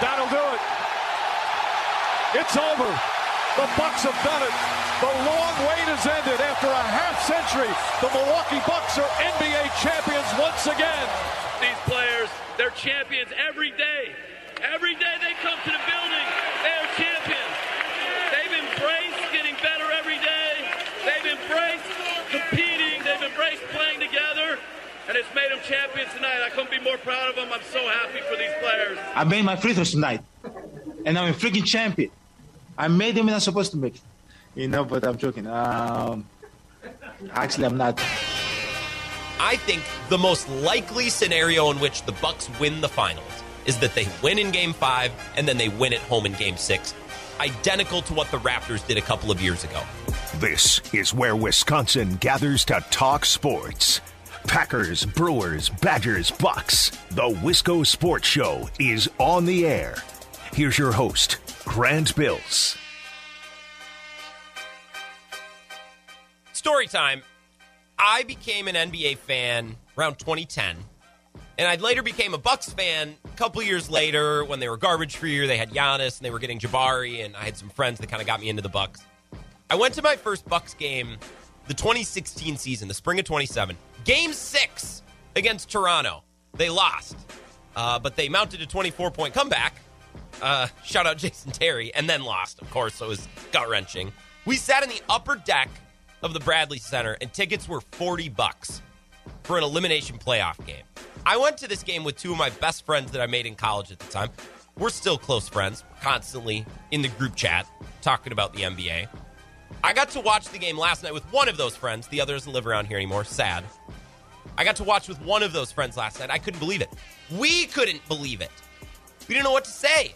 That'll do it. It's over. The Bucks have done it. The long wait has ended. After a half century, the Milwaukee Bucks are NBA champions once again. These players, they're champions every day. Every day they come to the building, they're champions. They've embraced getting better every day. They've embraced competing. They've embraced playing together. And it's made them champions tonight. I couldn't be more proud of them. I'm so happy for these players. I made my free throws tonight, and I'm a freaking champion. I made them when I'm supposed to make it. You know, but I'm joking. Um, actually, I'm not. I think the most likely scenario in which the Bucks win the finals is that they win in game 5 and then they win at home in game 6, identical to what the Raptors did a couple of years ago. This is where Wisconsin gathers to talk sports. Packers, Brewers, Badgers, Bucks. The Wisco Sports Show is on the air. Here's your host, Grant Bills. Story time. I became an NBA fan around 2010, and I later became a Bucks fan a couple years later when they were garbage free. They had Giannis and they were getting Jabari, and I had some friends that kind of got me into the Bucks. I went to my first Bucks game, the 2016 season, the spring of 27, game six against Toronto. They lost, uh, but they mounted a 24 point comeback. Uh, shout out Jason Terry, and then lost, of course, so it was gut wrenching. We sat in the upper deck of the Bradley Center, and tickets were 40 bucks for an elimination playoff game. I went to this game with two of my best friends that I made in college at the time. We're still close friends, constantly in the group chat talking about the NBA. I got to watch the game last night with one of those friends. The other doesn't live around here anymore. Sad. I got to watch with one of those friends last night. I couldn't believe it. We couldn't believe it. We didn't know what to say.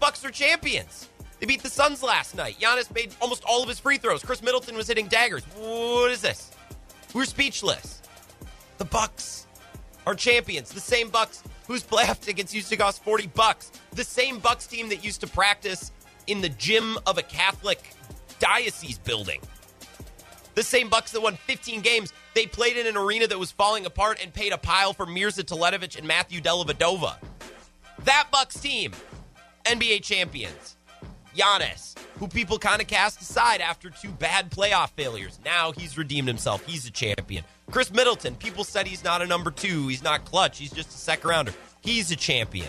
Bucks are champions. They beat the Suns last night. Giannis made almost all of his free throws. Khris Middleton was hitting daggers. What is this? We're speechless. The Bucks are champions. The same Bucks whose playoff tickets used to cost 40 bucks. The same Bucks team that used to practice in the gym of a Catholic diocese building. The same Bucks that won 15 games. They played in an arena that was falling apart and paid a pile for Mirza Teletovic and Matthew Dellavedova. That Bucks team, NBA champions. Giannis, who people kind of cast aside after two bad playoff failures. Now he's redeemed himself. He's a champion. Khris Middleton, people said he's not a number two. He's not clutch. He's just a second rounder. He's a champion.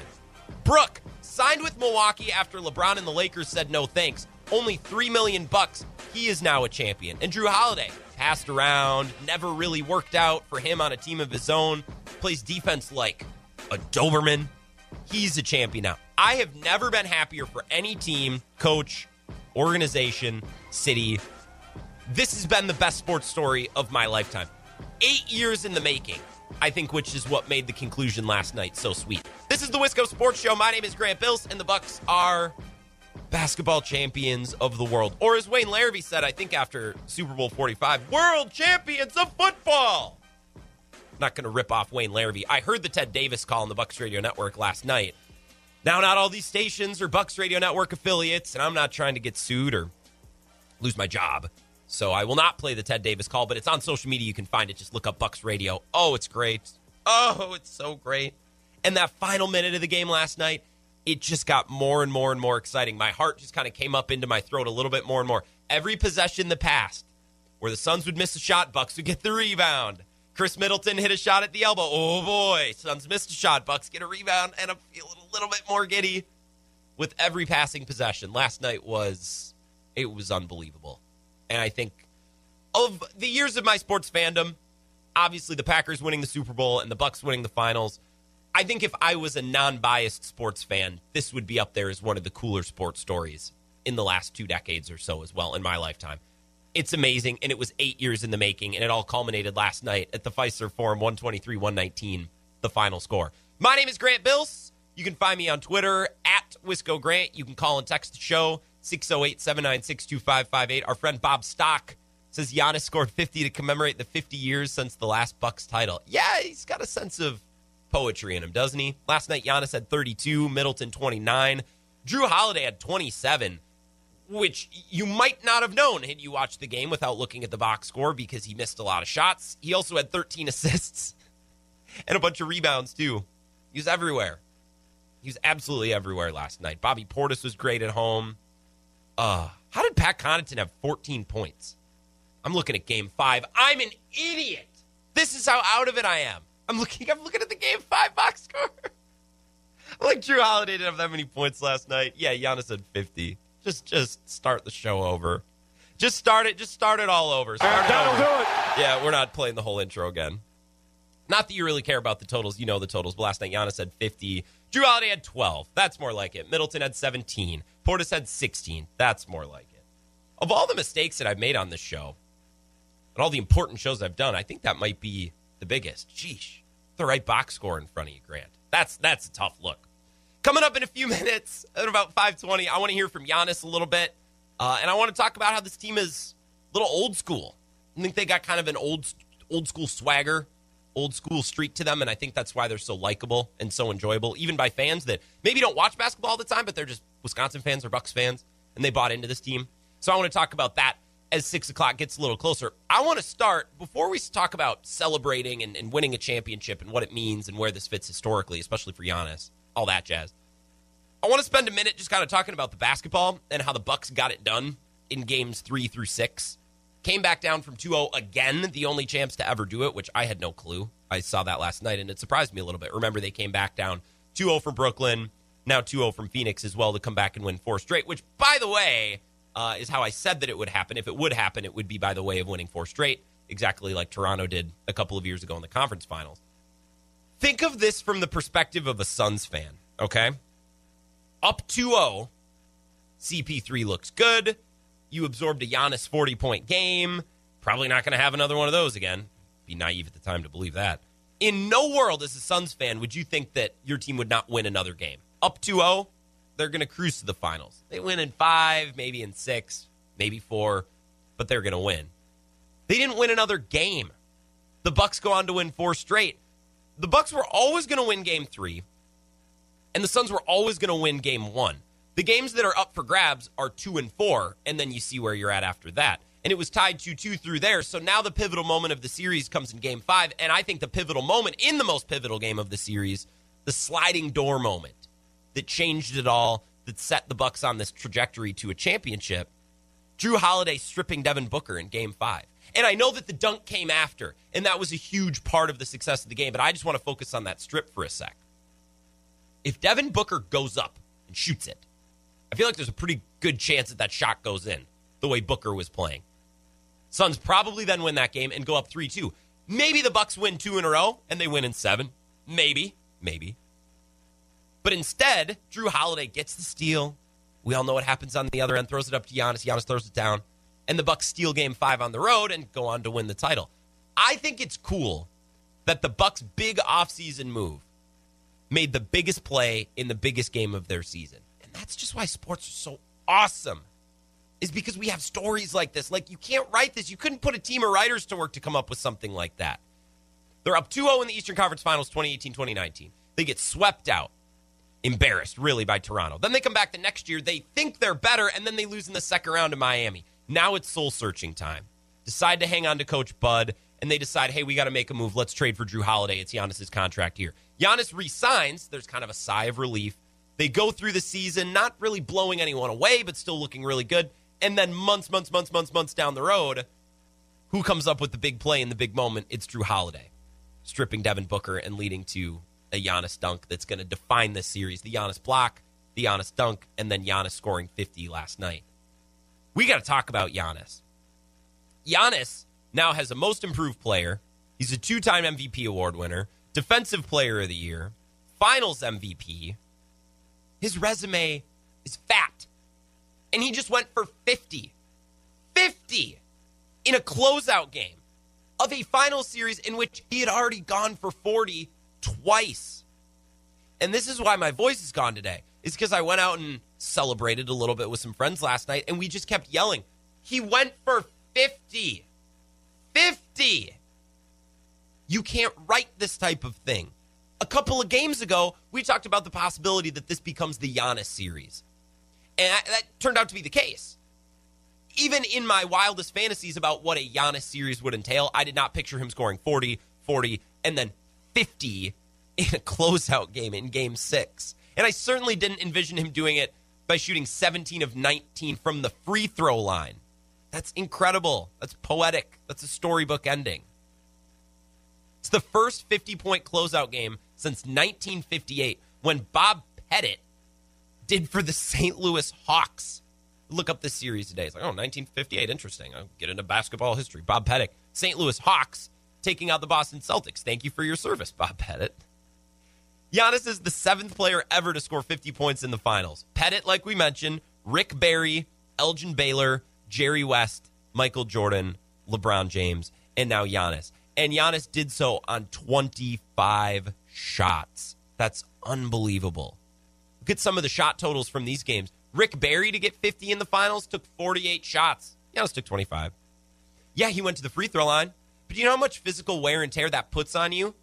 Brook signed with Milwaukee after LeBron and the Lakers said no thanks. Only three million bucks. He is now a champion. And Jrue Holiday passed around, never really worked out for him on a team of his own. Plays defense like a Doberman. He's a champion now. I have never been happier for any team, coach, organization, city. This has been the best sports story of my lifetime. Eight years in the making, I think, which is what made the conclusion last night so sweet. This is the Wisco Sports Show. My name is Grant Bills, and the Bucks are basketball champions of the world. Or as Wayne Larrivee said, I think after Super Bowl 45, world champions of football. Not going to rip off Wayne Larrivee. I heard the Ted Davis call on the Bucks Radio Network last night. Now, not all these stations are Bucks Radio Network affiliates, and I'm not trying to get sued or lose my job. So I will not play the Ted Davis call, but it's on social media. You can find it. Just look up Bucks Radio. Oh, it's great. Oh, it's so great. And that final minute of the game last night, it just got more and more and more exciting. My heart just kind of came up into my throat a little bit more and more. Every possession in the past where the Suns would miss a shot, Bucks would get the rebound. Khris Middleton hit a shot at the elbow. Oh boy, Suns missed a shot. Bucks get a rebound, and I'm feeling a little bit more giddy with every passing possession. Last night was it was unbelievable, and I think of the years of my sports fandom, obviously the Packers winning the Super Bowl and the Bucks winning the finals. I think if I was a non-biased sports fan, this would be up there as one of the cooler sports stories in the last two decades or so as well in my lifetime. It's amazing, and it was eight years in the making, and it all culminated last night at the Fiserv Forum, 123 119, the final score. My name is Grant Bills. You can find me on Twitter at Wisco Grant. You can call and text the show, 608 796 2558. Our friend Bob Stock says Giannis scored 50 to commemorate the 50 years since the last Bucks title. Yeah, he's got a sense of poetry in him, doesn't he? Last night, Giannis had 32, Middleton 29, Jrue Holiday had 27 which you might not have known had you watched the game without looking at the box score because he missed a lot of shots. He also had 13 assists and a bunch of rebounds, too. He was everywhere. He was absolutely everywhere last night. Bobby Portis was great at home. Uh, how did Pat Connaughton have 14 points? I'm looking at game five. I'm an idiot. This is how out of it I am. I'm looking. I'm looking at the game five box score. I'm like Jrue Holiday didn't have that many points last night. Yeah, Giannis had 50. Just, just start the show over. Just start it. Just start it all over. Start That'll do it. Yeah, we're not playing the whole intro again. Not that you really care about the totals. You know the totals. But last night, Giannis had 50. Jrue Holiday had 12. That's more like it. Middleton had 17. Portis had 16. That's more like it. Of all the mistakes that I've made on this show, and all the important shows I've done, I think that might be the biggest. Sheesh. The right box score in front of you, Grant. That's that's a tough look. Coming up in a few minutes at about 520, I want to hear from Giannis a little bit. Uh, and I want to talk about how this team is a little old school. I think they got kind of an old old school swagger, old school streak to them, and I think that's why they're so likable and so enjoyable, even by fans that maybe don't watch basketball all the time, but they're just Wisconsin fans or Bucks fans, and they bought into this team. So I want to talk about that as six o'clock gets a little closer. I want to start before we talk about celebrating and, and winning a championship and what it means and where this fits historically, especially for Giannis, all that jazz. I want to spend a minute just kind of talking about the basketball and how the Bucks got it done in games three through six. Came back down from 2-0 again, the only champs to ever do it, which I had no clue. I saw that last night and it surprised me a little bit. Remember, they came back down 2-0 from Brooklyn, now 2-0 from Phoenix as well to come back and win four straight, which, by the way, uh, is how I said that it would happen. If it would happen, it would be by the way of winning four straight, exactly like Toronto did a couple of years ago in the conference finals. Think of this from the perspective of a Suns fan, okay? Up 2 0, CP3 looks good. You absorbed a Giannis 40 point game. Probably not going to have another one of those again. Be naive at the time to believe that. In no world, as a Suns fan, would you think that your team would not win another game. Up 2 0, they're going to cruise to the finals. They win in five, maybe in six, maybe four, but they're going to win. They didn't win another game. The Bucks go on to win four straight. The Bucks were always going to win game 3 and the Suns were always going to win game 1. The games that are up for grabs are 2 and 4 and then you see where you're at after that. And it was tied 2-2 through there. So now the pivotal moment of the series comes in game 5 and I think the pivotal moment in the most pivotal game of the series, the sliding door moment that changed it all, that set the Bucks on this trajectory to a championship. Jrue Holiday stripping Devin Booker in game 5. And I know that the dunk came after, and that was a huge part of the success of the game, but I just want to focus on that strip for a sec. If Devin Booker goes up and shoots it, I feel like there's a pretty good chance that that shot goes in the way Booker was playing. Suns probably then win that game and go up 3 2. Maybe the Bucks win two in a row and they win in seven. Maybe. Maybe. But instead, Jrue Holiday gets the steal. We all know what happens on the other end. Throws it up to Giannis. Giannis throws it down. And the Bucks steal game five on the road and go on to win the title. I think it's cool that the Bucks' big offseason move made the biggest play in the biggest game of their season. And that's just why sports are so awesome. Is because we have stories like this. Like you can't write this. You couldn't put a team of writers to work to come up with something like that. They're up 2-0 in the Eastern Conference Finals 2018-2019. They get swept out. Embarrassed, really, by Toronto. Then they come back the next year. They think they're better, and then they lose in the second round to Miami. Now it's soul searching time. Decide to hang on to Coach Bud, and they decide, hey, we got to make a move. Let's trade for Jrue Holiday. It's Giannis' contract here. Giannis resigns. There's kind of a sigh of relief. They go through the season, not really blowing anyone away, but still looking really good. And then months, months, months, months, months down the road, who comes up with the big play in the big moment? It's Jrue Holiday, stripping Devin Booker and leading to a Giannis dunk that's going to define this series. The Giannis block, the Giannis dunk, and then Giannis scoring 50 last night. We got to talk about Giannis. Giannis now has a most improved player. He's a two time MVP award winner, defensive player of the year, finals MVP. His resume is fat. And he just went for 50. 50 in a closeout game of a final series in which he had already gone for 40 twice. And this is why my voice is gone today. It's because I went out and celebrated a little bit with some friends last night and we just kept yelling. He went for 50. 50. You can't write this type of thing. A couple of games ago, we talked about the possibility that this becomes the Giannis series. And that turned out to be the case. Even in my wildest fantasies about what a Giannis series would entail, I did not picture him scoring 40, 40, and then 50 in a closeout game in game six. And I certainly didn't envision him doing it by shooting 17 of 19 from the free throw line. That's incredible. That's poetic. That's a storybook ending. It's the first 50 point closeout game since 1958 when Bob Pettit did for the St. Louis Hawks. Look up this series today. It's like, oh, 1958. Interesting. I'll get into basketball history. Bob Pettit, St. Louis Hawks taking out the Boston Celtics. Thank you for your service, Bob Pettit. Giannis is the seventh player ever to score 50 points in the finals. Pettit, like we mentioned, Rick Barry, Elgin Baylor, Jerry West, Michael Jordan, LeBron James, and now Giannis. And Giannis did so on 25 shots. That's unbelievable. Look at some of the shot totals from these games. Rick Barry to get 50 in the finals took 48 shots. Giannis took 25. Yeah, he went to the free throw line, but you know how much physical wear and tear that puts on you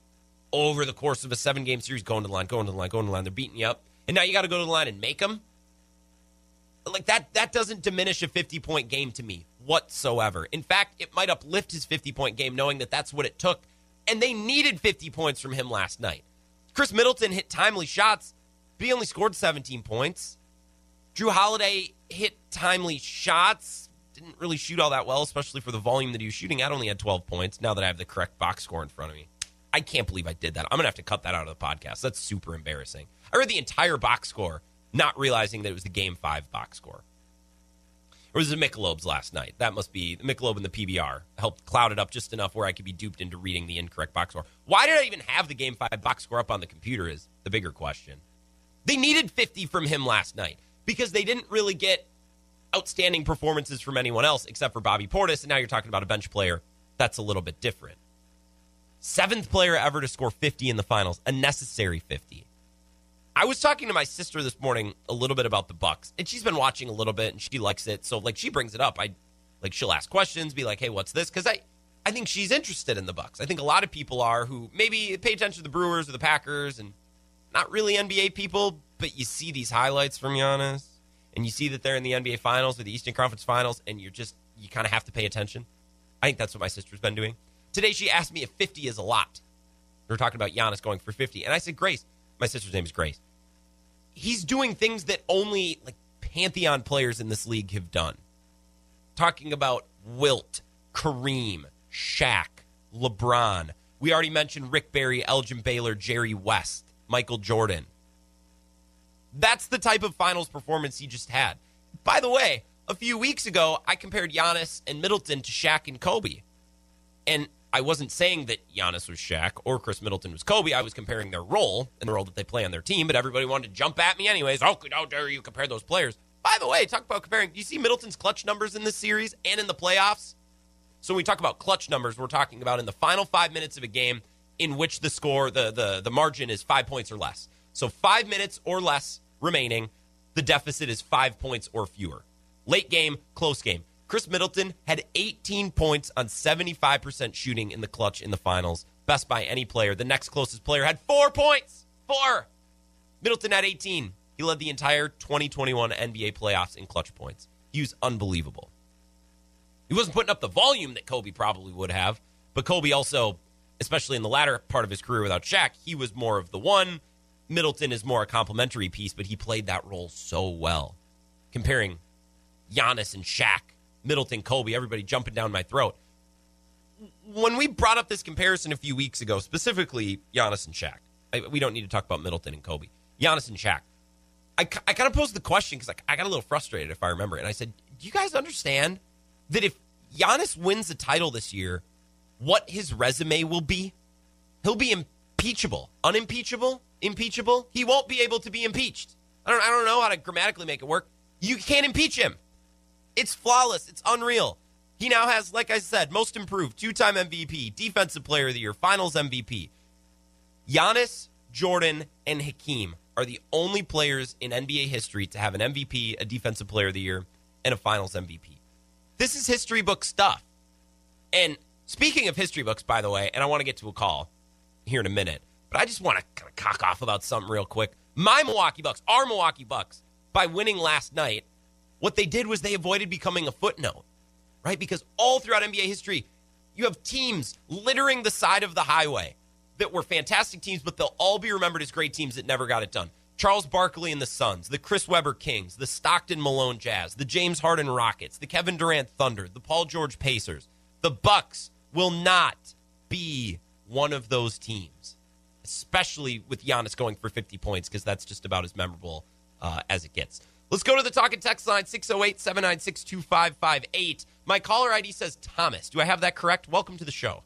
over the course of a seven game series? Going to the line, going to the line, going to the line. They're beating you up, and now you got to go to the line and make them. Like that, that doesn't diminish a 50 point game to me whatsoever. In fact, it might uplift his 50 point game knowing that that's what it took. And they needed 50 points from him last night. Khris Middleton hit timely shots, but he only scored 17 points. Jrue Holiday hit timely shots, didn't really shoot all that well, especially for the volume that he was shooting at. Only had 12 points. Now that I have the correct box score in front of me, I can't believe I did that. I'm gonna have to cut that out of the podcast. That's super embarrassing. I read the entire box score, not realizing that it was the Game Five box score. Or was it Michelob's last night? That must be the Michelob and the PBR helped cloud it up just enough where I could be duped into reading the incorrect box score. Why did I even have the Game Five box score up on the computer? Is the bigger question. They needed 50 from him last night because they didn't really get outstanding performances from anyone else except for Bobby Portis. And now you're talking about a bench player that's a little bit different. Seventh player ever to score 50 in the finals, a necessary 50. I was talking to my sister this morning a little bit about the Bucks, and she's been watching a little bit and she likes it. So like she brings it up. I like she'll ask questions, be like, "Hey, what's this?" Because I I think she's interested in the Bucks. I think a lot of people are who maybe pay attention to the Brewers or the Packers and not really NBA people, but you see these highlights from Giannis and you see that they're in the NBA Finals or the Eastern Conference Finals, and you're just you kind of have to pay attention. I think that's what my sister's been doing. Today she asked me if 50 is a lot. We are talking about Giannis going for 50, and I said, Grace, my sister's name is Grace. He's doing things that only like pantheon players in this league have done. Talking about Wilt, Kareem, Shaq, LeBron. We already mentioned Rick Barry, Elgin Baylor, Jerry West, Michael Jordan. That's the type of finals performance he just had. By the way, a few weeks ago, I compared Giannis and Middleton to Shaq and Kobe. And I wasn't saying that Giannis was Shaq or Khris Middleton was Kobe. I was comparing their role and the role that they play on their team, but everybody wanted to jump at me anyways. Oh, how dare you compare those players? By the way, talk about comparing. You see Middleton's clutch numbers in this series and in the playoffs? So when we talk about clutch numbers, we're talking about in the final five minutes of a game in which the score, the the the margin is five points or less. So five minutes or less remaining. The deficit is five points or fewer. Late game, close game. Khris Middleton had 18 points on 75% shooting in the clutch in the finals. Best by any player. The next closest player had four points. Four. Middleton had 18. He led the entire 2021 NBA playoffs in clutch points. He was unbelievable. He wasn't putting up the volume that Kobe probably would have, but Kobe also, especially in the latter part of his career without Shaq, he was more of the one Middleton is more a complementary piece, but he played that role so well. Comparing Giannis and Shaq, Middleton, Kobe, everybody jumping down my throat. When we brought up this comparison a few weeks ago, specifically Giannis and Shaq, I, we don't need to talk about Middleton and Kobe. Giannis and Shaq. I, I kind of posed the question because I, I got a little frustrated if I remember. And I said, Do you guys understand that if Giannis wins the title this year, what his resume will be? He'll be impeachable, unimpeachable, impeachable. He won't be able to be impeached. I don't, I don't know how to grammatically make it work. You can't impeach him. It's flawless. It's unreal. He now has, like I said, most improved, two time MVP, defensive player of the year, finals MVP. Giannis, Jordan, and Hakeem are the only players in NBA history to have an MVP, a defensive player of the year, and a finals MVP. This is history book stuff. And speaking of history books, by the way, and I want to get to a call here in a minute. But I just want to kind of cock off about something real quick. My Milwaukee Bucks, our Milwaukee Bucks, by winning last night, what they did was they avoided becoming a footnote, right? Because all throughout NBA history, you have teams littering the side of the highway that were fantastic teams, but they'll all be remembered as great teams that never got it done. Charles Barkley and the Suns, the Chris Webber Kings, the Stockton Malone Jazz, the James Harden Rockets, the Kevin Durant Thunder, the Paul George Pacers, the Bucks will not be one of those teams, especially with Giannis going for 50 points because that's just about as memorable uh, as it gets. Let's go to the talking text line 608 796 2558. My caller ID says Thomas. Do I have that correct? Welcome to the show.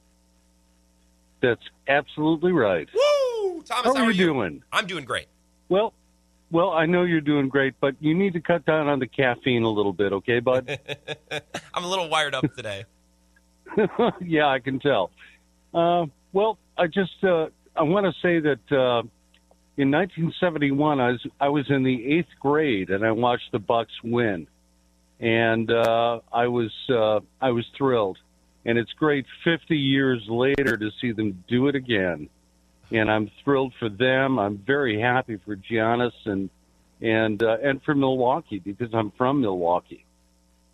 That's absolutely right. Woo! Thomas, How how, are you doing? I'm doing great. Well, well, I know you're doing great, but you need to cut down on the caffeine a little bit, okay, bud? I'm a little wired up today. yeah, I can tell. Uh, well, I just uh, I want to say that uh, in 1971, I was I was in the eighth grade and I watched the Bucks win, and uh, I was uh, I was thrilled. And it's great 50 years later to see them do it again, and I'm thrilled for them. I'm very happy for Giannis and and uh, and for Milwaukee because I'm from Milwaukee.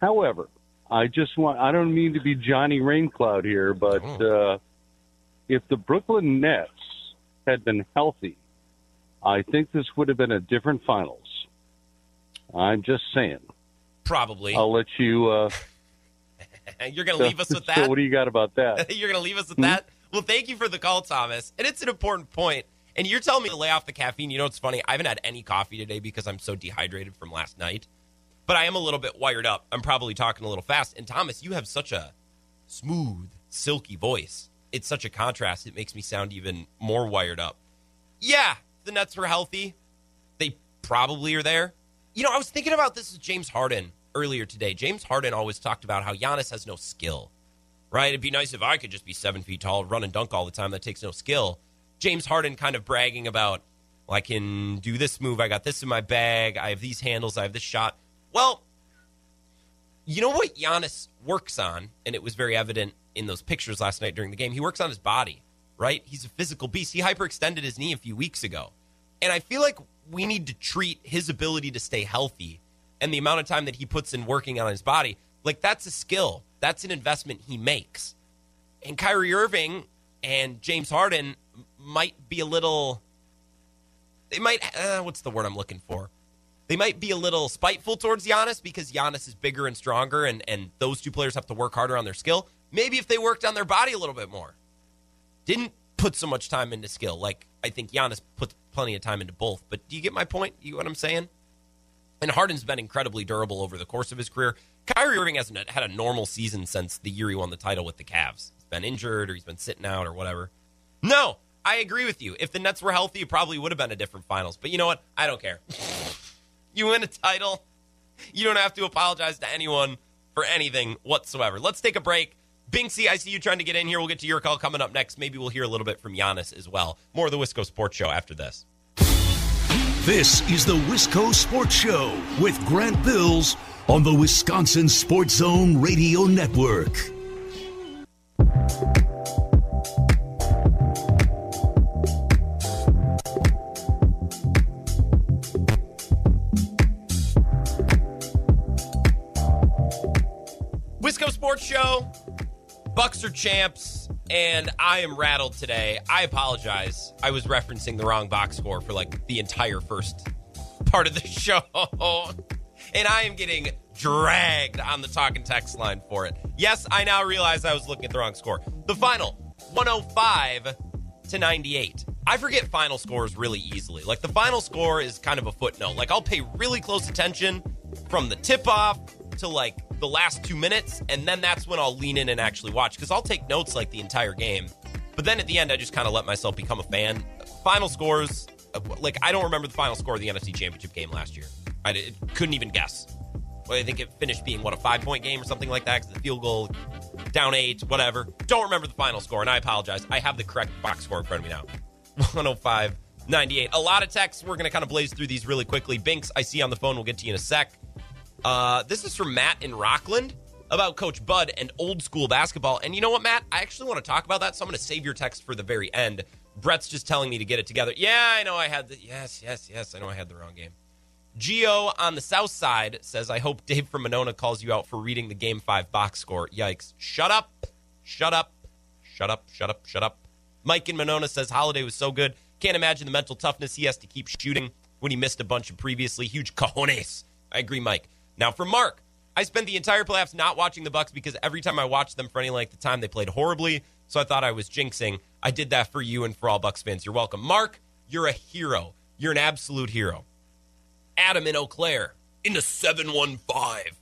However, I just want I don't mean to be Johnny Raincloud here, but uh, if the Brooklyn Nets had been healthy, I think this would have been a different finals. I'm just saying. Probably. I'll let you. Uh, You're going to leave us with that. so what do you got about that? You're going to leave us with that? Well, thank you for the call, Thomas. And it's an important point. And you're telling me to lay off the caffeine. You know what's funny? I haven't had any coffee today because I'm so dehydrated from last night. But I am a little bit wired up. I'm probably talking a little fast. And Thomas, you have such a smooth, silky voice. It's such a contrast. It makes me sound even more wired up. Yeah, the Nets were healthy. They probably are there. You know, I was thinking about this with James Harden earlier today. James Harden always talked about how Giannis has no skill, right? It'd be nice if I could just be seven feet tall, run and dunk all the time. That takes no skill. James Harden kind of bragging about, well, I can do this move. I got this in my bag. I have these handles. I have this shot. Well, you know what Giannis works on, and it was very evident in those pictures last night during the game. He works on his body, right? He's a physical beast. He hyperextended his knee a few weeks ago. And I feel like we need to treat his ability to stay healthy and the amount of time that he puts in working on his body like that's a skill. That's an investment he makes. And Kyrie Irving and James Harden might be a little. They might. Uh, what's the word I'm looking for? They might be a little spiteful towards Giannis because Giannis is bigger and stronger, and, and those two players have to work harder on their skill. Maybe if they worked on their body a little bit more, didn't put so much time into skill. Like I think Giannis puts plenty of time into both. But do you get my point? You get what I'm saying? And Harden's been incredibly durable over the course of his career. Kyrie Irving hasn't had a normal season since the year he won the title with the Cavs. He's been injured or he's been sitting out or whatever. No, I agree with you. If the Nets were healthy, it probably would have been a different finals. But you know what? I don't care. you win a title, you don't have to apologize to anyone for anything whatsoever. Let's take a break. Binksy, I see you trying to get in here. We'll get to your call coming up next. Maybe we'll hear a little bit from Giannis as well. More of the Wisco Sports Show after this. This is the Wisco Sports Show with Grant Bills on the Wisconsin Sports Zone Radio Network. Wisco Sports Show. Bucks are champs, and I am rattled today. I apologize. I was referencing the wrong box score for like the entire first part of the show. And I am getting dragged on the talking text line for it. Yes, I now realize I was looking at the wrong score. The final 105 to 98. I forget final scores really easily. Like the final score is kind of a footnote. Like I'll pay really close attention from the tip off to like the last two minutes, and then that's when I'll lean in and actually watch because I'll take notes like the entire game. But then at the end, I just kind of let myself become a fan. Final scores, uh, like I don't remember the final score of the NFC Championship game last year. I couldn't even guess. Well, I think it finished being what a five point game or something like that because the field goal down eight, whatever. Don't remember the final score, and I apologize. I have the correct box score in front of me now 105 98. A lot of texts. We're going to kind of blaze through these really quickly. Binks, I see on the phone. We'll get to you in a sec. Uh, this is from Matt in Rockland about Coach Bud and old school basketball. And you know what, Matt? I actually want to talk about that, so I'm going to save your text for the very end. Brett's just telling me to get it together. Yeah, I know I had the. Yes, yes, yes. I know I had the wrong game. Geo on the south side says, I hope Dave from Monona calls you out for reading the game five box score. Yikes. Shut up. Shut up. Shut up. Shut up. Shut up. Mike in Monona says, Holiday was so good. Can't imagine the mental toughness he has to keep shooting. when he missed a bunch of previously. Huge cojones. I agree, Mike. Now for Mark, I spent the entire playoffs not watching the Bucks because every time I watched them for any length of time, they played horribly. So I thought I was jinxing. I did that for you and for all Bucks fans. You're welcome. Mark, you're a hero. You're an absolute hero. Adam in Eau Claire in the 715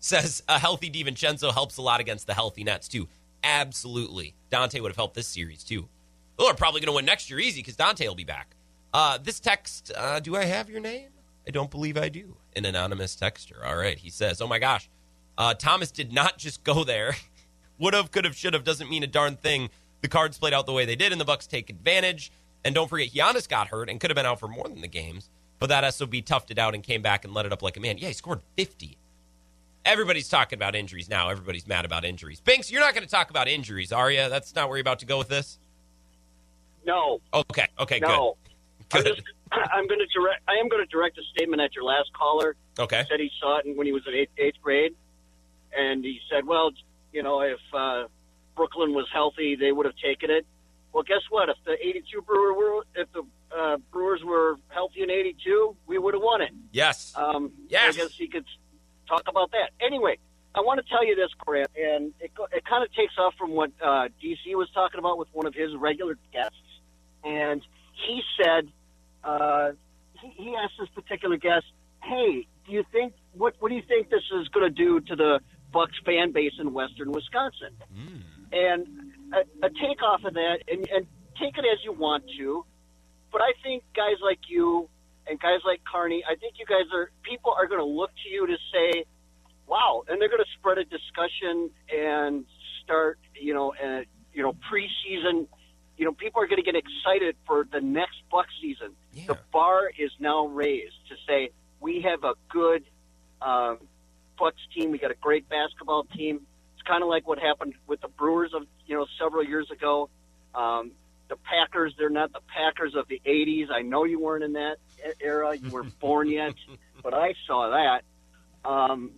says a healthy DiVincenzo helps a lot against the healthy Nets, too. Absolutely. Dante would have helped this series, too. Well, they're probably going to win next year easy because Dante will be back. Uh, this text, uh, do I have your name? I don't believe I do. An anonymous texter. All right. He says, oh my gosh. Uh, Thomas did not just go there. Would have, could have, should have doesn't mean a darn thing. The cards played out the way they did, and the Bucks take advantage. And don't forget, Giannis got hurt and could have been out for more than the games. But that SOB toughed it out and came back and let it up like a man. Yeah, he scored 50. Everybody's talking about injuries now. Everybody's mad about injuries. Binks, you're not going to talk about injuries, are you? That's not where you're about to go with this? No. Okay, okay, no. good. Good. I'm, just, I'm going to direct. I am going to direct a statement at your last caller. Okay. He Said he saw it when he was in eighth, eighth grade, and he said, "Well, you know, if uh, Brooklyn was healthy, they would have taken it." Well, guess what? If the '82 Brewer were, if the uh, Brewers were healthy in '82, we would have won it. Yes. Um, Yes. I guess he could talk about that. Anyway, I want to tell you this, Grant, and it, it kind of takes off from what uh, DC was talking about with one of his regular guests. And he said, uh, he, he asked this particular guest, "Hey, do you think what what do you think this is going to do to the Bucks fan base in Western Wisconsin?" And a, a takeoff of that, and, and take it as you want to, but I think guys like you and guys like Carney, I think you guys are people are going to look to you to say, "Wow," and they're going to spread a discussion and start, you know, uh, you know, preseason. You know, people are going to get excited for the next Buck season. Yeah. The bar is now raised to say we have a good um, Bucks team. We got a great basketball team. It's kind of like what happened with the Brewers of you know several years ago. Um, the Packers, they're not the Packers of the '80s. I know you weren't in that era. You weren't born yet, but I saw that. Um,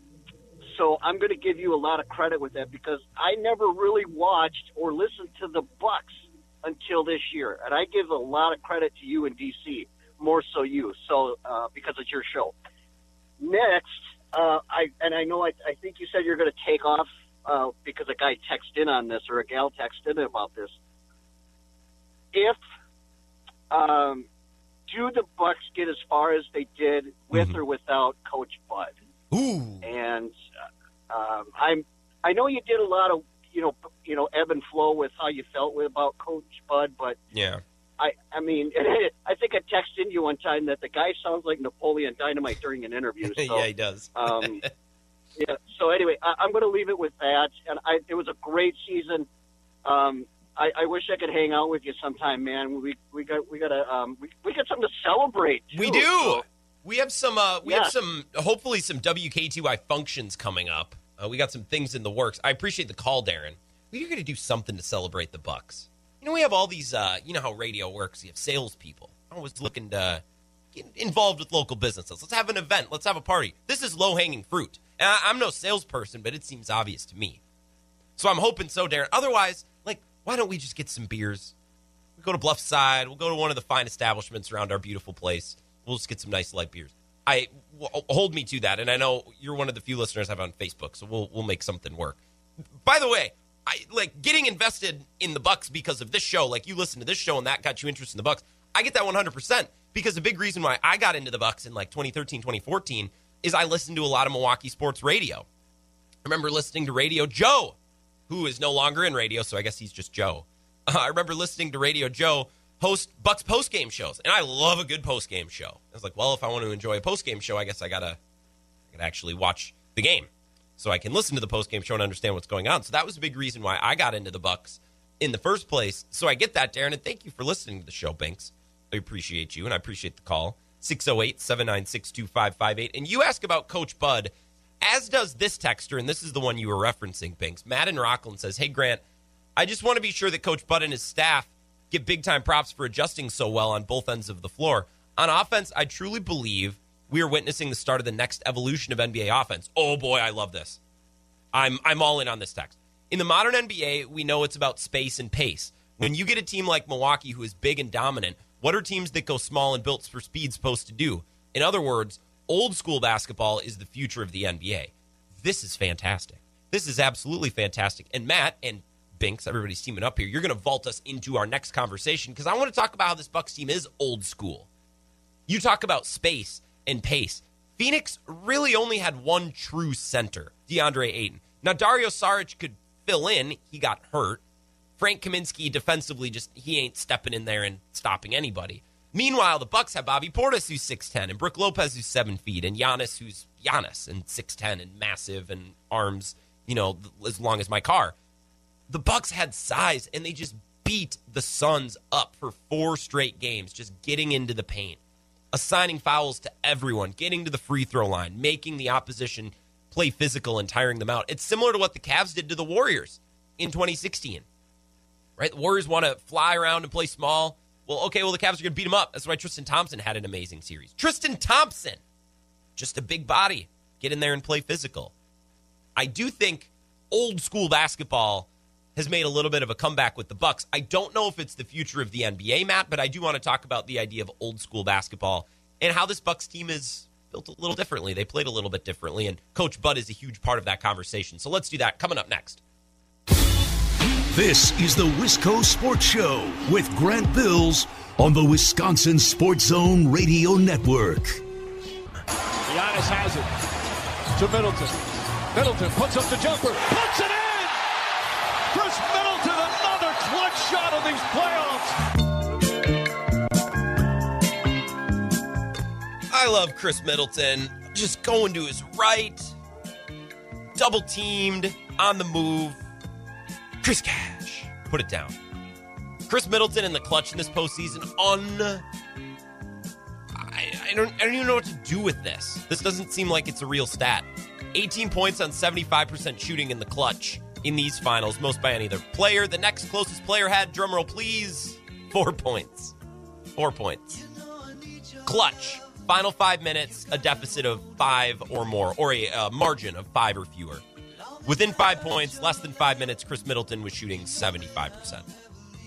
so I'm going to give you a lot of credit with that because I never really watched or listened to the Bucks until this year, and I give a lot of credit to you in DC, more so you, so uh, because it's your show. Next, uh, I and I know I, I think you said you're going to take off uh, because a guy texted in on this or a gal texted in about this. If um, do the Bucks get as far as they did with or without Coach Bud? Ooh. and uh, um, I'm I know you did a lot of you know you know ebb and flow with how you felt with about Coach Bud, but Yeah. I I mean I think I texted you one time that the guy sounds like Napoleon Dynamite during an interview. So, yeah, he does. um, yeah. So anyway, I, I'm going to leave it with that, and I it was a great season. Um, I, I wish I could hang out with you sometime, man. We we got we got to um, we, we got something to celebrate. We do. So- We have some. Uh, we Yeah. have some. Hopefully, some WK2I functions coming up. Uh, we got some things in the works. I appreciate the call, Darren. We're going to do something to celebrate the Bucks. You know, we have all these. Uh, you know how radio works. You have salespeople. Always looking to get involved with local businesses. Let's have an event. Let's have a party. This is low hanging fruit. And I, I'm no salesperson, but it seems obvious to me. So I'm hoping so, Darren. Otherwise, like, why don't we just get some beers? We go to Bluffside. We'll go to one of the fine establishments around our beautiful place. We'll just get some nice light beers. I hold me to that, and I know you're one of the few listeners I have on Facebook, so we'll we'll make something work. By the way, I like getting invested in the Bucks because of this show. Like you listen to this show, and that got you interested in the Bucks. I get that 100 percent because the big reason why I got into the Bucks in like 2013, 2014 is I listened to a lot of Milwaukee sports radio. I remember listening to Radio Joe, who is no longer in radio, so I guess he's just Joe. Uh, I remember listening to Radio Joe host Bucks post game shows, and I love a good post game show. I was like, well, if I want to enjoy a post game show, I guess I gotta, I gotta actually watch the game, so I can listen to the post game show and understand what's going on. So that was a big reason why I got into the Bucks in the first place. So I get that, Darren, and thank you for listening to the show, Banks. I appreciate you, and I appreciate the call. 608 796 2558. And you ask about Coach Bud, as does this texter, and this is the one you were referencing, Binks. Matt in Rockland says, Hey, Grant, I just want to be sure that Coach Bud and his staff get big time props for adjusting so well on both ends of the floor. On offense, I truly believe we are witnessing the start of the next evolution of NBA offense. Oh boy, I love this. I'm I'm all in on this text. In the modern NBA, we know it's about space and pace. When you get a team like Milwaukee who is big and dominant, What are teams that go small and built for speed supposed to do? In other words, old school basketball is the future of the NBA. This is fantastic. This is absolutely fantastic. And Matt and Binks, everybody's teaming up here. You're going to vault us into our next conversation because I want to talk about how this Bucks team is old school. You talk about space and pace. Phoenix really only had one true center, DeAndre Ayton. Now Dario Saric could fill in. He got hurt. Frank Kaminsky defensively just he ain't stepping in there and stopping anybody. Meanwhile, the Bucks have Bobby Portis who's six ten and Brook Lopez who's seven feet and Giannis who's Giannis and six ten and massive and arms you know as long as my car. The Bucks had size and they just beat the Suns up for four straight games, just getting into the paint, assigning fouls to everyone, getting to the free throw line, making the opposition play physical and tiring them out. It's similar to what the Cavs did to the Warriors in 2016 right? The Warriors want to fly around and play small. Well, okay, well, the Cavs are going to beat them up. That's why Tristan Thompson had an amazing series. Tristan Thompson, just a big body. Get in there and play physical. I do think old school basketball has made a little bit of a comeback with the Bucks. I don't know if it's the future of the NBA, Matt, but I do want to talk about the idea of old school basketball and how this Bucks team is built a little differently. They played a little bit differently, and Coach Bud is a huge part of that conversation. So let's do that coming up next. This is the Wisco Sports Show with Grant Bills on the Wisconsin Sports Zone Radio Network. Giannis has it to Middleton. Middleton puts up the jumper, puts it in. Khris Middleton, another clutch shot of these playoffs. I love Khris Middleton just going to his right, double teamed, on the move. Chris Cash, put it down. Khris Middleton in the clutch in this postseason, un. I, I don't, I don't even know what to do with this. This doesn't seem like it's a real stat. 18 points on 75% shooting in the clutch in these finals, most by any other player. The next closest player had, drumroll please, four points. Four points. Clutch. Final five minutes, a deficit of five or more, or a margin of five or fewer. Within five points, less than five minutes, Khris Middleton was shooting 75%.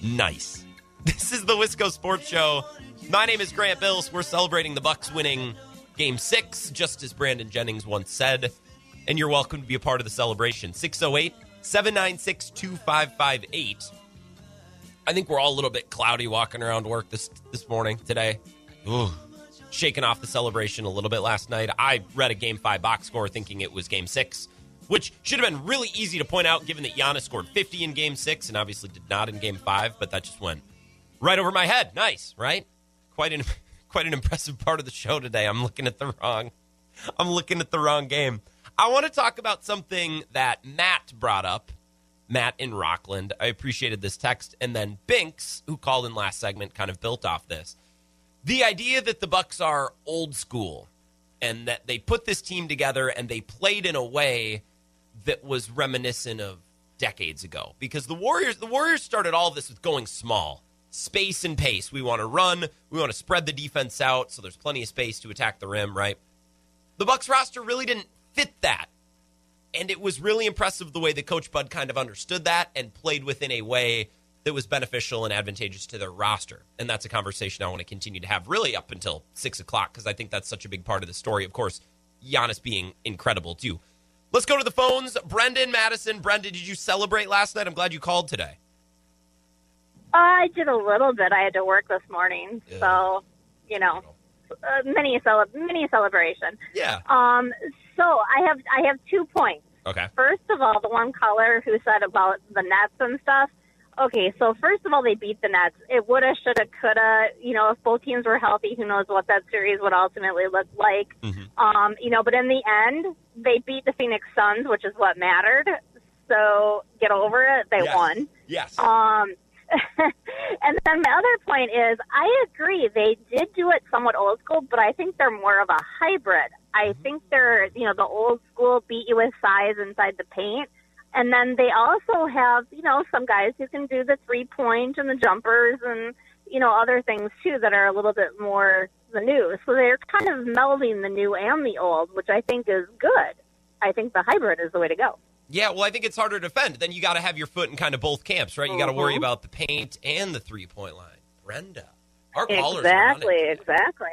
Nice. This is the Wisco Sports Show. My name is Grant Bills. We're celebrating the Bucks winning game six, just as Brandon Jennings once said. And you're welcome to be a part of the celebration. 608 796 2558. I think we're all a little bit cloudy walking around work this this morning, today. Ooh, shaking off the celebration a little bit last night. I read a game five box score thinking it was game six which should have been really easy to point out given that Giannis scored 50 in game six and obviously did not in game five, but that just went right over my head. Nice, right? Quite an quite an impressive part of the show today. I'm looking at the wrong I'm looking at the wrong game. I want to talk about something that Matt brought up. Matt in Rockland. I appreciated this text. And then Binks, who called in last segment, kind of built off this. The idea that the Bucks are old school and that they put this team together and they played in a way that was reminiscent of decades ago because the Warriors the Warriors started all this with going small. Space and pace. We want to run, we want to spread the defense out so there's plenty of space to attack the rim, right? The Bucks roster really didn't fit that. And it was really impressive the way that Coach Bud kind of understood that and played within a way that was beneficial and advantageous to their roster. And that's a conversation I want to continue to have really up until six o'clock because I think that's such a big part of the story. Of course, Giannis being incredible too. Let's go to the phones. Brendan Madison. Brendan, did you celebrate last night? I'm glad you called today. I did a little bit. I had to work this morning, Yeah. so you know, uh, mini cele- mini celebration. Yeah. Um, so I have I have two points. Okay. First of all, the one caller who said about the Nets and stuff. Okay, so first of all, they beat the Nets. It woulda, shoulda, coulda. You know, if both teams were healthy, who knows what that series would ultimately look like. Mhm. Um, you know, but in the end, they beat the Phoenix Suns, which is what mattered. So get over it. They Yes. won. Yes. Um, and then my other point is, I agree they did do it somewhat old school, but I think they're more of a hybrid. I mm-hmm. think they're, you know, the old school beat you with size inside the paint, and then they also have, you know, some guys who can do the three point and the jumpers and you know other things too that are a little bit more the new. So they're kind of melding the new and the old, which I think is good. I think the hybrid is the way to go. Yeah, well, I think it's harder to defend. Then you got to have your foot in kind of both camps, right? You got to worry Mhm. about the paint and the three point line. Brenda, Our callers Exactly, exactly.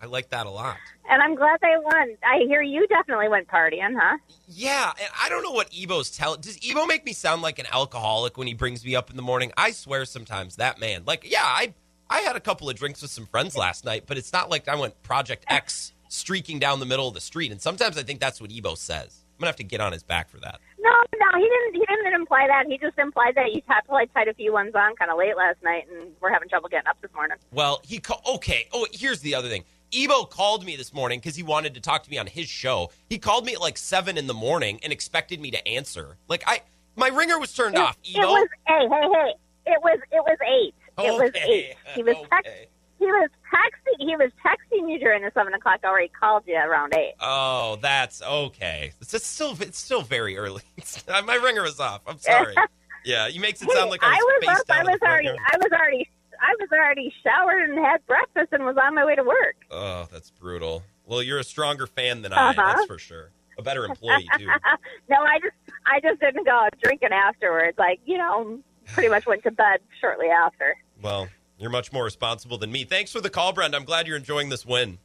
I like that a lot. And I'm glad they won. I hear you definitely went partying, huh? Yeah, and I don't know what Ebo's tell. Does Ebo make me sound like an alcoholic when he brings me up in the morning? I swear sometimes that man. Like, yeah, I I had a couple of drinks with some friends last night, but it's not like I went Project X streaking down the middle of the street. And sometimes I think that's what Ebo says. Gonna have to get on his back for that. No, no, he didn't. He didn't imply that. He just implied that you had to like tied a few ones on kind of late last night, and we're having trouble getting up this morning. Well, he okay. Oh, here's the other thing. Ebo called me this morning because he wanted to talk to me on his show. He called me at like seven in the morning and expected me to answer. Like I, my ringer was turned off. It was hey, hey, hey. It was it was eight. It was eight. He was text, okay. He was texting he was texting you during the seven o'clock hour. He called you around eight. Oh, that's okay. It's just still it's still very early. My ringer was off. I'm sorry. Yeah, he makes it sound like I was, was spaced up. I was already. I was already. I was already showered and had breakfast and was on my way to work. Oh, that's brutal. Well, you're a stronger fan than I. Uh-huh. That's for sure. A better employee too. no, I just I just didn't go out drinking afterwards. Like you know, pretty much went to bed shortly after. Well, you're much more responsible than me. Thanks for the call, Brenda. I'm glad you're enjoying this win.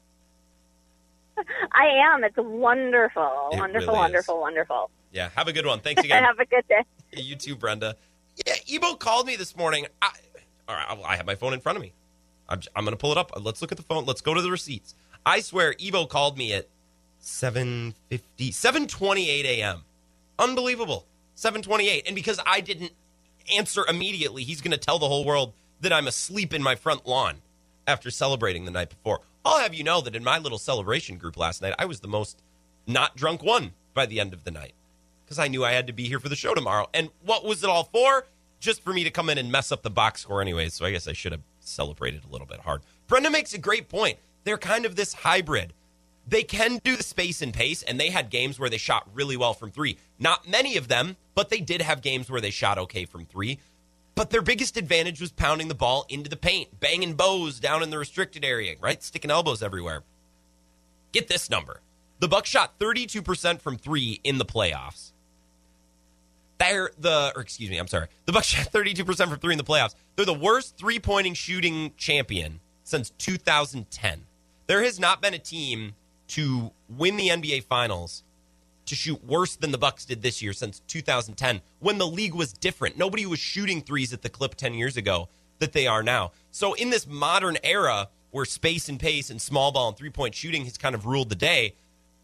I am. It's wonderful, It wonderful, really wonderful, wonderful. Yeah, have a good one. Thanks again. Have a good day. you too, Brenda. Yeah, Ebo called me this morning. I, all right, I have my phone in front of me. I'm, I'm going to pull it up. Let's look at the phone. Let's go to the receipts. I swear, Ebo called me at 7.50, 7.28 a.m. Unbelievable. 7.28. And because I didn't answer immediately, he's going to tell the whole world that I'm asleep in my front lawn after celebrating the night before. I'll have you know that in my little celebration group last night, I was the most not drunk one by the end of the night because I knew I had to be here for the show tomorrow. And what was it all for? Just for me to come in and mess up the box score anyway. So I guess I should have celebrated a little bit hard. Brenda makes a great point. They're kind of this hybrid. They can do the space and pace, and they had games where they shot really well from three. Not many of them, but they did have games where they shot okay from three. But their biggest advantage was pounding the ball into the paint, banging bows down in the restricted area, right? Sticking elbows everywhere. Get this number. The Bucks shot 32% from 3 in the playoffs. They're the or excuse me, I'm sorry. The Bucks shot 32% from 3 in the playoffs. They're the worst three-pointing shooting champion since 2010. There has not been a team to win the NBA finals to shoot worse than the Bucks did this year since 2010 when the league was different. Nobody was shooting threes at the clip 10 years ago that they are now. So in this modern era where space and pace and small ball and three-point shooting has kind of ruled the day,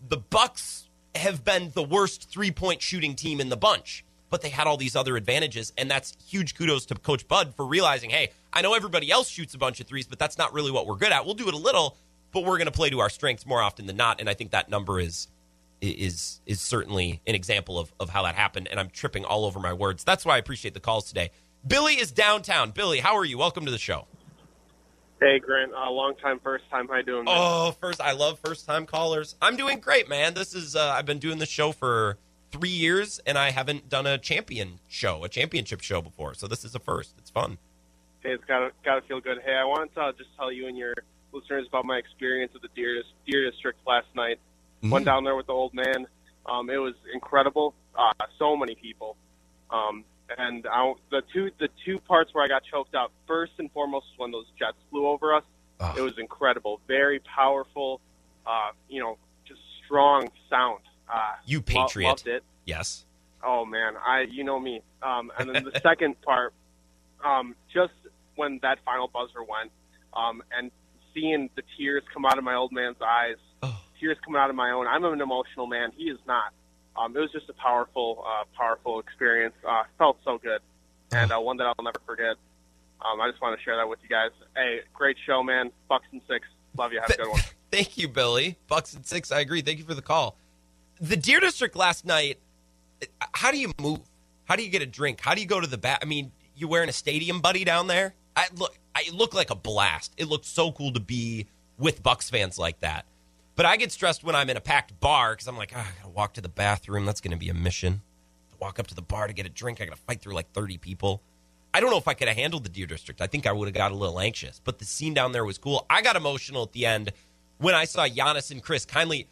the Bucks have been the worst three-point shooting team in the bunch. But they had all these other advantages, and that's huge kudos to Coach Bud for realizing, hey, I know everybody else shoots a bunch of threes, but that's not really what we're good at. We'll do it a little, but we're going to play to our strengths more often than not. And I think that number is is is certainly an example of, of how that happened. And I'm tripping all over my words. That's why I appreciate the calls today. Billy is downtown. Billy, how are you? Welcome to the show. Hey, Grant. Uh, long time, first time. How you doing? man? Oh, first, I love first time callers. I'm doing great, man. This is uh, I've been doing the show for three years, and I haven't done a champion show, a championship show before. So this is a first. It's fun. Hey, it's gotta gotta feel good. Hey, I wanted to uh, just tell you and your listeners about my experience at the Deer, Deer District last night. Went down there with the old man. Um, it was incredible. Uh, so many people. Um, and I, the two the two parts where I got choked up. First and foremost, was when those jets flew over us. Oh. It was incredible. Very powerful. Uh, you know, just strong sound. Uh, You lo- patriot. loved it. Yes. Oh man, I you know me. Um, and then the second part, um, just when that final buzzer went, um, and seeing the tears come out of my old man's eyes. Tears coming out of my own. I'm an emotional man. He is not. Um, it was just a powerful, uh, powerful experience. Uh, felt so good, and uh, one that I'll never forget. Um, I just want to share that with you guys. Hey, great show, man. Bucks and six. Love you. Have a good one. Thank you, Billy. Bucks and six. I agree. Thank you for the call. The Deer District last night. How do you move? How do you get a drink? How do you go to the bat? I mean, you wearing a stadium buddy down there? I look. I look like a blast. It looked so cool to be with Bucks fans like that. But I get stressed when I'm in a packed bar because I'm like, oh, I gotta walk to the bathroom. That's gonna be a mission. To walk up to the bar to get a drink, I gotta fight through like 30 people. I don't know if I could have handled the Deer District. I think I would have got a little anxious. But the scene down there was cool. I got emotional at the end when I saw Giannis and Khris kindly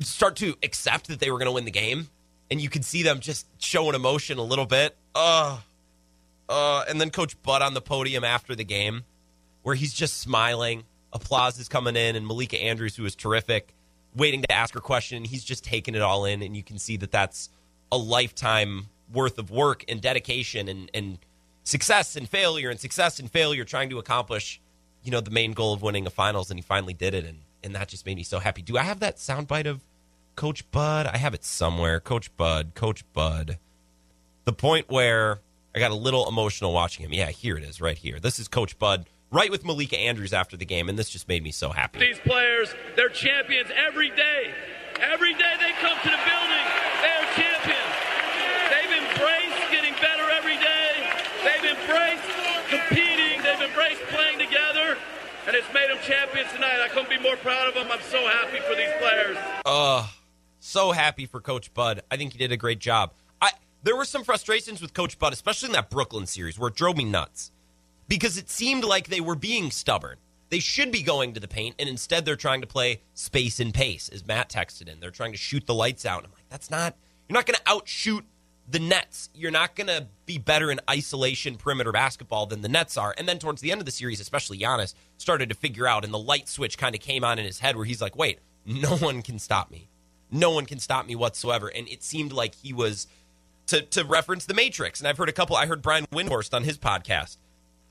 start to accept that they were going to win the game, and you could see them just showing emotion a little bit. Uh, uh, and then Coach Bud on the podium after the game. where he's just smiling. Applause is coming in, and Malika Andrews, who is terrific, waiting to ask her question. He's just taking it all in, and you can see that that's a lifetime worth of work and dedication and, and success and failure and success and failure trying to accomplish, you know, the main goal of winning a finals. And he finally did it. And, and that just made me so happy. Do I have that soundbite of Coach Bud? I have it somewhere. Coach Bud, Coach Bud. The point where I got a little emotional watching him. Yeah, here it is right here. This is Coach Bud right with Malika Andrews after the game. And this just made me so happy. These players, they're champions every day. Every day they come to the building, they're champions. They've embraced getting better every day. They've embraced competing. They've embraced playing together. And it's made them champions tonight. I couldn't be more proud of them. I'm so happy for these players. Uh, so happy for Coach Bud. I think he did a great job. I there were some frustrations with Coach Bud, especially in that Brooklyn series where it drove me nuts. Because it seemed like they were being stubborn. They should be going to the paint, and instead they're trying to play space and pace, as Matt texted in. They're trying to shoot the lights out. I'm like, that's not, you're not going to outshoot the Nets. You're not going to be better in isolation perimeter basketball than the Nets are. And then towards the end of the series, especially Giannis started to figure out, and the light switch kind of came on in his head where he's like, wait, no one can stop me. No one can stop me whatsoever. And it seemed like he was, to, to reference the Matrix. And I've heard a couple, I heard Brian Windhorst on his podcast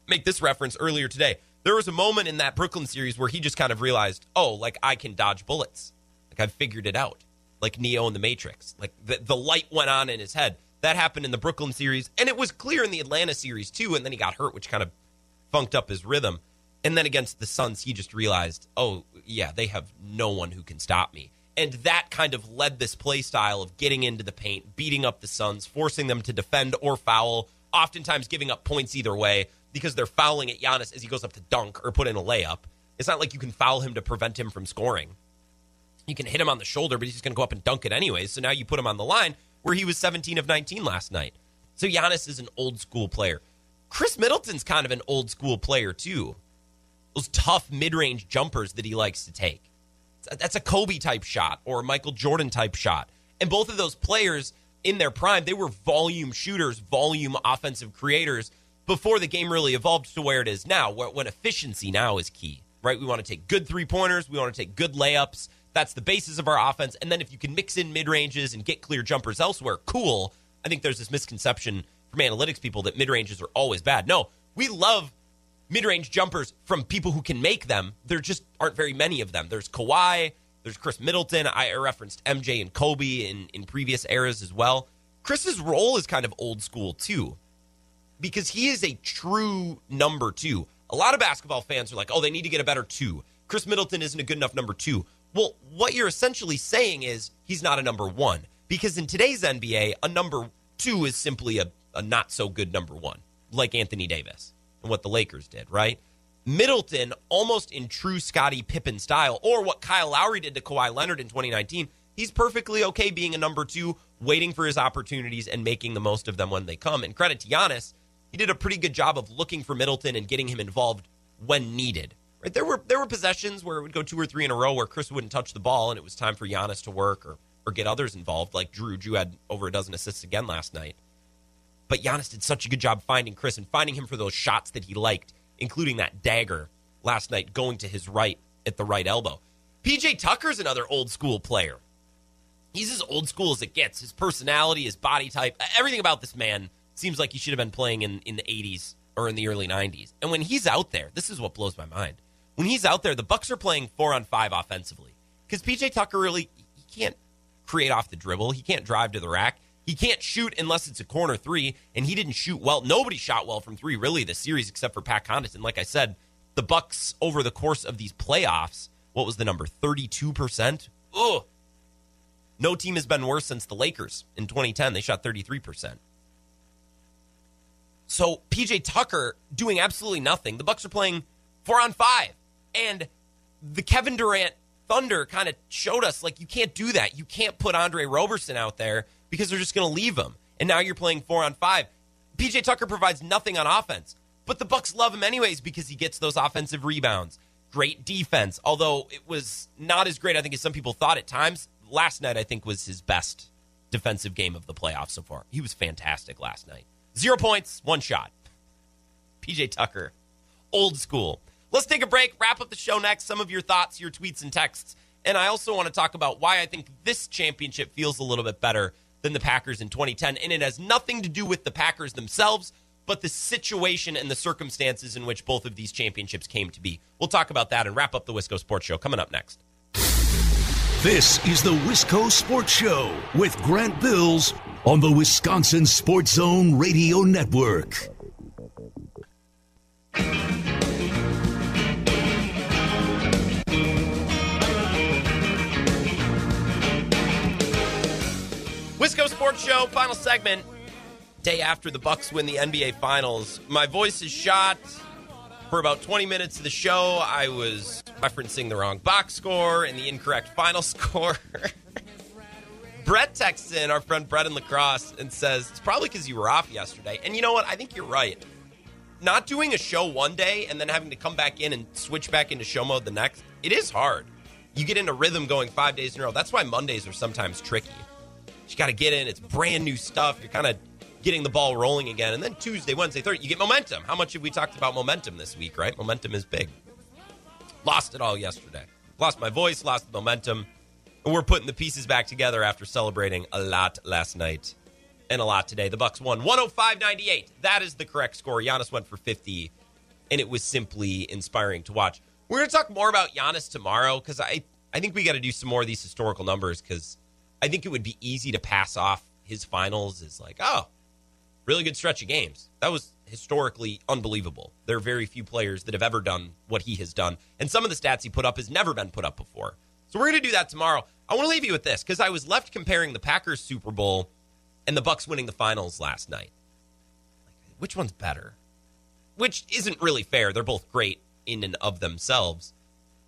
make this reference earlier today. There was a moment in that Brooklyn series where he just kind of realized, oh, like I can dodge bullets. Like I've figured it out. Like Neo in the Matrix. Like the, the light went on in his head. That happened in the Brooklyn series. And it was clear in the Atlanta series too. And then he got hurt, which kind of funked up his rhythm. And then against the Suns, he just realized, oh, yeah, they have no one who can stop me. And that kind of led this play style of getting into the paint, beating up the Suns, forcing them to defend or foul, oftentimes giving up points either way because they're fouling at Giannis as he goes up to dunk or put in a layup. It's not like you can foul him to prevent him from scoring. You can hit him on the shoulder, but he's just going to go up and dunk it anyways. So now you put him on the line where he was 17 of 19 last night. So Giannis is an old school player. Khris Middleton's kind of an old school player too. Those tough mid range jumpers that he likes to take. That's a Kobe type shot or a Michael Jordan type shot. And both of those players in their prime, they were volume shooters, volume offensive creators before the game really evolved to where it is now, when efficiency now is key, right? We want to take good three pointers, we want to take good layups. That's the basis of our offense. And then if you can mix in mid ranges and get clear jumpers elsewhere, cool. I think there's this misconception from analytics people that mid ranges are always bad. No, we love mid range jumpers from people who can make them. There just aren't very many of them. There's Kawhi, there's Khris Middleton. I referenced MJ and Kobe in, in previous eras as well. Khris's role is kind of old school too because he is a true number two. A lot of basketball fans are like, oh, they need to get a better two. Khris Middleton isn't a good enough number two. Well, what you're essentially saying is he's not a number one because in today's NBA, a number two is simply a, a not so good number one, like Anthony Davis and what the Lakers did, right? Middleton, almost in true Scottie Pippen style, or what Kyle Lowry did to Kawhi Leonard in 2019, he's perfectly okay being a number two, waiting for his opportunities and making the most of them when they come. And credit to Giannis, he did a pretty good job of looking for Middleton and getting him involved when needed. Right there were there were possessions where it would go two or three in a row where Khris wouldn't touch the ball and it was time for Giannis to work or or get others involved like Jrue, Jrue had over a dozen assists again last night. But Giannis did such a good job finding Khris and finding him for those shots that he liked, including that dagger last night going to his right at the right elbow. PJ Tucker's another old school player. He's as old school as it gets. His personality, his body type, everything about this man seems like he should have been playing in, in the 80s or in the early 90s. And when he's out there, this is what blows my mind. When he's out there, the Bucks are playing four on five offensively because PJ Tucker really he can't create off the dribble. He can't drive to the rack. He can't shoot unless it's a corner three, and he didn't shoot well. Nobody shot well from three really this series except for Pat Connaughton. And like I said, the Bucks over the course of these playoffs, what was the number? Thirty-two percent. Ugh. No team has been worse since the Lakers in 2010. They shot 33 percent. So PJ Tucker doing absolutely nothing. The Bucks are playing four on five, and the Kevin Durant Thunder kind of showed us like you can't do that. You can't put Andre Roberson out there because they're just going to leave him. And now you're playing four on five. PJ Tucker provides nothing on offense, but the Bucks love him anyways because he gets those offensive rebounds. Great defense, although it was not as great I think as some people thought at times. Last night I think was his best defensive game of the playoffs so far. He was fantastic last night. Zero points, one shot. PJ Tucker, old school. Let's take a break, wrap up the show next. Some of your thoughts, your tweets, and texts. And I also want to talk about why I think this championship feels a little bit better than the Packers in 2010. And it has nothing to do with the Packers themselves, but the situation and the circumstances in which both of these championships came to be. We'll talk about that and wrap up the Wisco Sports Show coming up next. This is the Wisco Sports Show with Grant Bills on the Wisconsin Sports Zone Radio Network. Wisco Sports Show, final segment. Day after the Bucks win the NBA Finals. My voice is shot. For about 20 minutes of the show, I was referencing the wrong box score and the incorrect final score. Brett texts in, our friend Brett in La Crosse, and says, It's probably because you were off yesterday. And you know what? I think you're right. Not doing a show one day and then having to come back in and switch back into show mode the next, it is hard. You get into rhythm going five days in a row. That's why Mondays are sometimes tricky. You got to get in. It's brand new stuff. You're kind of getting the ball rolling again. And then Tuesday, Wednesday, Thursday, you get momentum. How much have we talked about momentum this week, right? Momentum is big. Lost it all yesterday. Lost my voice, lost the momentum. And we're putting the pieces back together after celebrating a lot last night and a lot today. The Bucks won 105-98. That is the correct score. Giannis went for 50, and it was simply inspiring to watch. We're going to talk more about Giannis tomorrow because I, I think we got to do some more of these historical numbers because I think it would be easy to pass off his finals as like, oh, really good stretch of games. That was historically unbelievable. There are very few players that have ever done what he has done, and some of the stats he put up has never been put up before. So we're going to do that tomorrow. I want to leave you with this because I was left comparing the Packers Super Bowl and the Bucks winning the finals last night. Which one's better? Which isn't really fair. They're both great in and of themselves.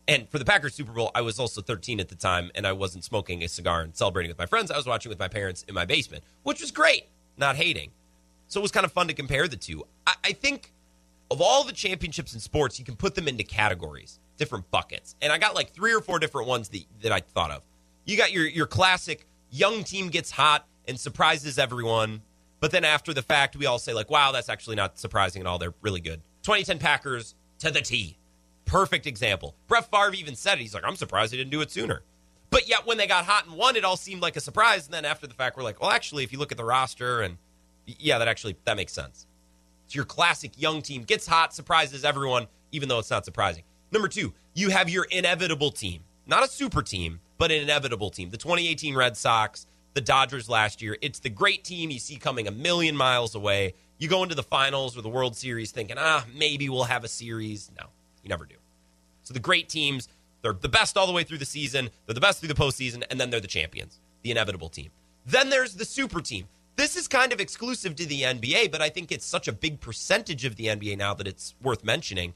And for the Packers Super Bowl, I was also 13 at the time, and I wasn't smoking a cigar and celebrating with my friends. I was watching with my parents in my basement, which was great, not hating. So it was kind of fun to compare the two. I, I think of all the championships in sports, you can put them into categories, different buckets. And I got like three or four different ones that, that I thought of. You got your, your classic young team gets hot and surprises everyone. But then after the fact, we all say, like, wow, that's actually not surprising at all. They're really good. 2010 Packers to the T. Perfect example. Brett Favre even said it. He's like, I'm surprised he didn't do it sooner. But yet, when they got hot and won, it all seemed like a surprise. And then after the fact, we're like, well, actually, if you look at the roster, and yeah, that actually that makes sense. It's your classic young team gets hot, surprises everyone, even though it's not surprising. Number two, you have your inevitable team, not a super team, but an inevitable team. The 2018 Red Sox, the Dodgers last year. It's the great team you see coming a million miles away. You go into the finals or the World Series thinking, ah, maybe we'll have a series. No, you never do. So the great teams, they're the best all the way through the season, they're the best through the postseason, and then they're the champions, the inevitable team. Then there's the super team. This is kind of exclusive to the NBA, but I think it's such a big percentage of the NBA now that it's worth mentioning.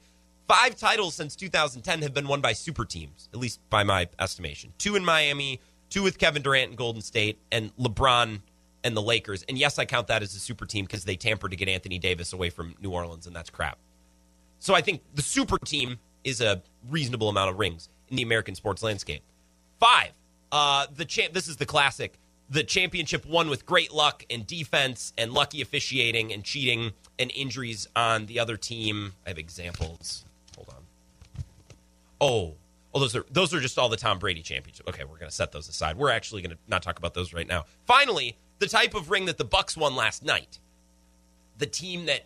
Five titles since 2010 have been won by super teams, at least by my estimation. Two in Miami, two with Kevin Durant and Golden State, and LeBron and the Lakers. And yes, I count that as a super team because they tampered to get Anthony Davis away from New Orleans, and that's crap. So I think the super team is a reasonable amount of rings in the American sports landscape. Five, uh, the champ. This is the classic. The championship won with great luck and defense and lucky officiating and cheating and injuries on the other team. I have examples. Hold on. Oh, oh, those are those are just all the Tom Brady championships. Okay, we're to set those aside. We're actually to not talk about those right now. Finally, the type of ring that the Bucks won last night. The team that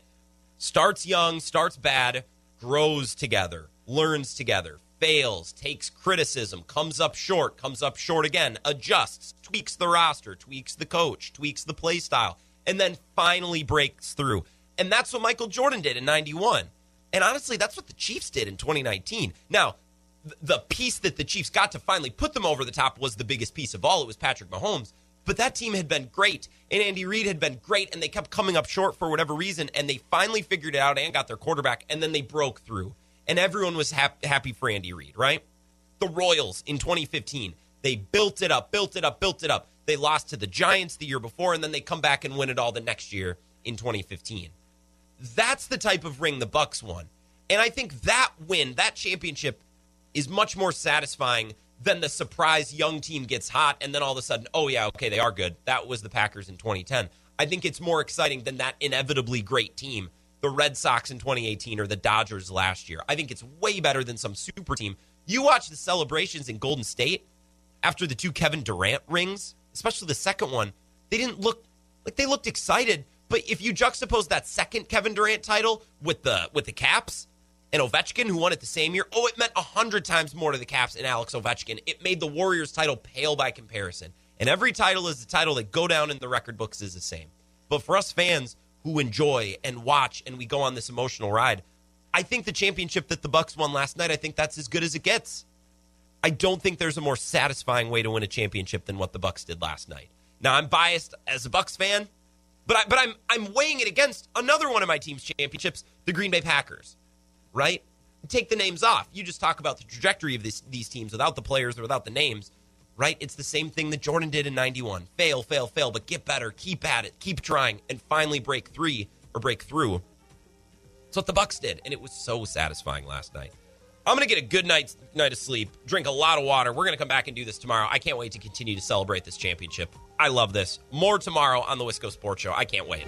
starts young, starts bad, grows together, learns together, fails, takes criticism, comes up short, comes up short again, adjusts, tweaks the roster, tweaks the coach, tweaks the play style, and then finally breaks through. And that's what Michael Jordan did in 91. And honestly, that's what the Chiefs did in 2019. Now, the piece that the Chiefs got to finally put them over the top was the biggest piece of all. It was Patrick Mahomes. But that team had been great, and Andy Reid had been great, and they kept coming up short for whatever reason, and they finally figured it out and got their quarterback, and then they broke through. And everyone was hap- happy for Andy Reid, right? The Royals in 2015, they built it up, built it up, built it up. They lost to the Giants the year before, and then they come back and win it all the next year in 2015. That's the type of ring the Bucks won. And I think that win, that championship, is much more satisfying than the surprise young team gets hot and then all of a sudden, oh yeah, okay, they are good. That was the Packers in 2010. I think it's more exciting than that inevitably great team the Red Sox in 2018 or the Dodgers last year. I think it's way better than some super team. You watch the celebrations in Golden State after the two Kevin Durant rings, especially the second one, they didn't look like they looked excited. But if you juxtapose that second Kevin Durant title with the with the Caps and Ovechkin, who won it the same year, oh, it meant a hundred times more to the Caps and Alex Ovechkin. It made the Warriors title pale by comparison. And every title is the title that go down in the record books is the same. But for us fans who enjoy and watch and we go on this emotional ride, I think the championship that the Bucks won last night, I think that's as good as it gets. I don't think there's a more satisfying way to win a championship than what the Bucks did last night. Now I'm biased as a Bucks fan, but I, but I'm I'm weighing it against another one of my team's championships, the Green Bay Packers. Right? Take the names off. You just talk about the trajectory of this, these teams without the players or without the names. Right? It's the same thing that Jordan did in 91. Fail, fail, fail, but get better, keep at it, keep trying and finally break 3 or break through. That's what the Bucks did, and it was so satisfying last night. I'm to get a good night's night of sleep, drink a lot of water. We're to come back and do this tomorrow. I can't wait to continue to celebrate this championship. I love this. More tomorrow on the Wisco Sports Show. I can't wait.